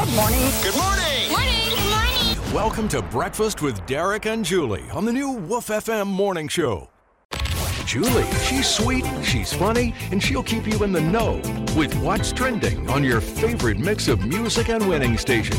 Good morning. Good morning. Morning. Good morning. Welcome to Breakfast with Derek and Julie on the new Woof FM morning show. Julie, she's sweet, she's funny, and she'll keep you in the know with what's trending on your favorite mix of music and winning station.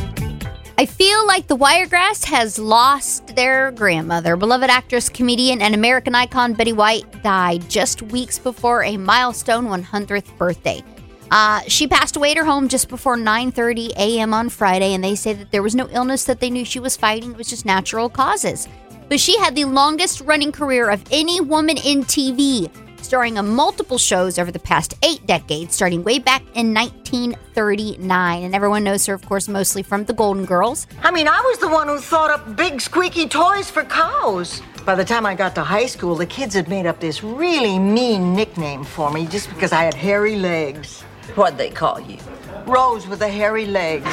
I feel like the Wiregrass has lost their grandmother. Beloved actress, comedian, and American icon Betty White died just weeks before a milestone 100th birthday. Uh, she passed away at her home just before 9:30 a.m. on Friday, and they say that there was no illness that they knew she was fighting. It was just natural causes. But she had the longest running career of any woman in TV, starring on multiple shows over the past eight decades, starting way back in 1939. And everyone knows her, of course, mostly from The Golden Girls. I mean, I was the one who thought up big squeaky toys for cows. By the time I got to high school, the kids had made up this really mean nickname for me just because I had hairy legs. What'd they call you? Rose with the hairy legs.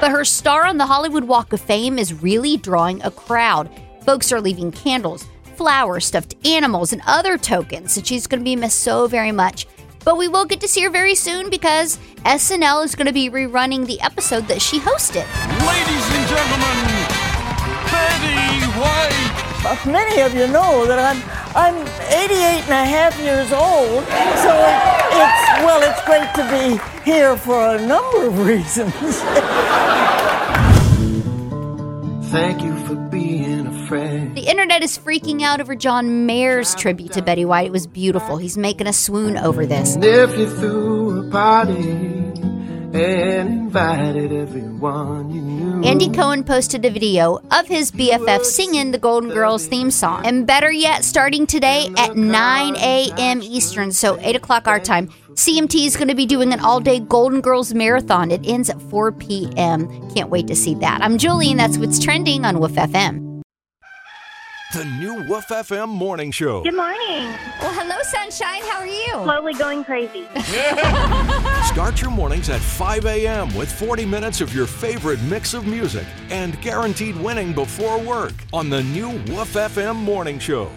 But her star on the Hollywood Walk of Fame is really drawing a crowd. Folks are leaving candles, flowers, stuffed animals, and other tokens, and she's going to be missed so very much. But we will get to see her very soon because SNL is going to be rerunning the episode that she hosted. Ladies and gentlemen, Betty White. Many of you know that I'm I'm 88 and a half years old, so to be here for a number of reasons. Thank you for being a friend. The internet is freaking out over John Mayer's tribute to Betty White. It was beautiful. He's making a swoon over this. And if you threw a party and invited everyone you knew. Andy Cohen posted a video of his BFF singing the Golden Girls theme song. And better yet, starting today at 9 a.m. Eastern, so 8 o'clock our time, CMT is going to be doing an all day Golden Girls marathon. It ends at 4 p.m. Can't wait to see that. I'm Julie, and that's what's trending on Woof FM. The new Woof FM morning show. Good morning. Well, hello, Sunshine. How are you? Slowly going crazy. Start your mornings at 5 a.m. with 40 minutes of your favorite mix of music and guaranteed winning before work on the new Woof FM morning show.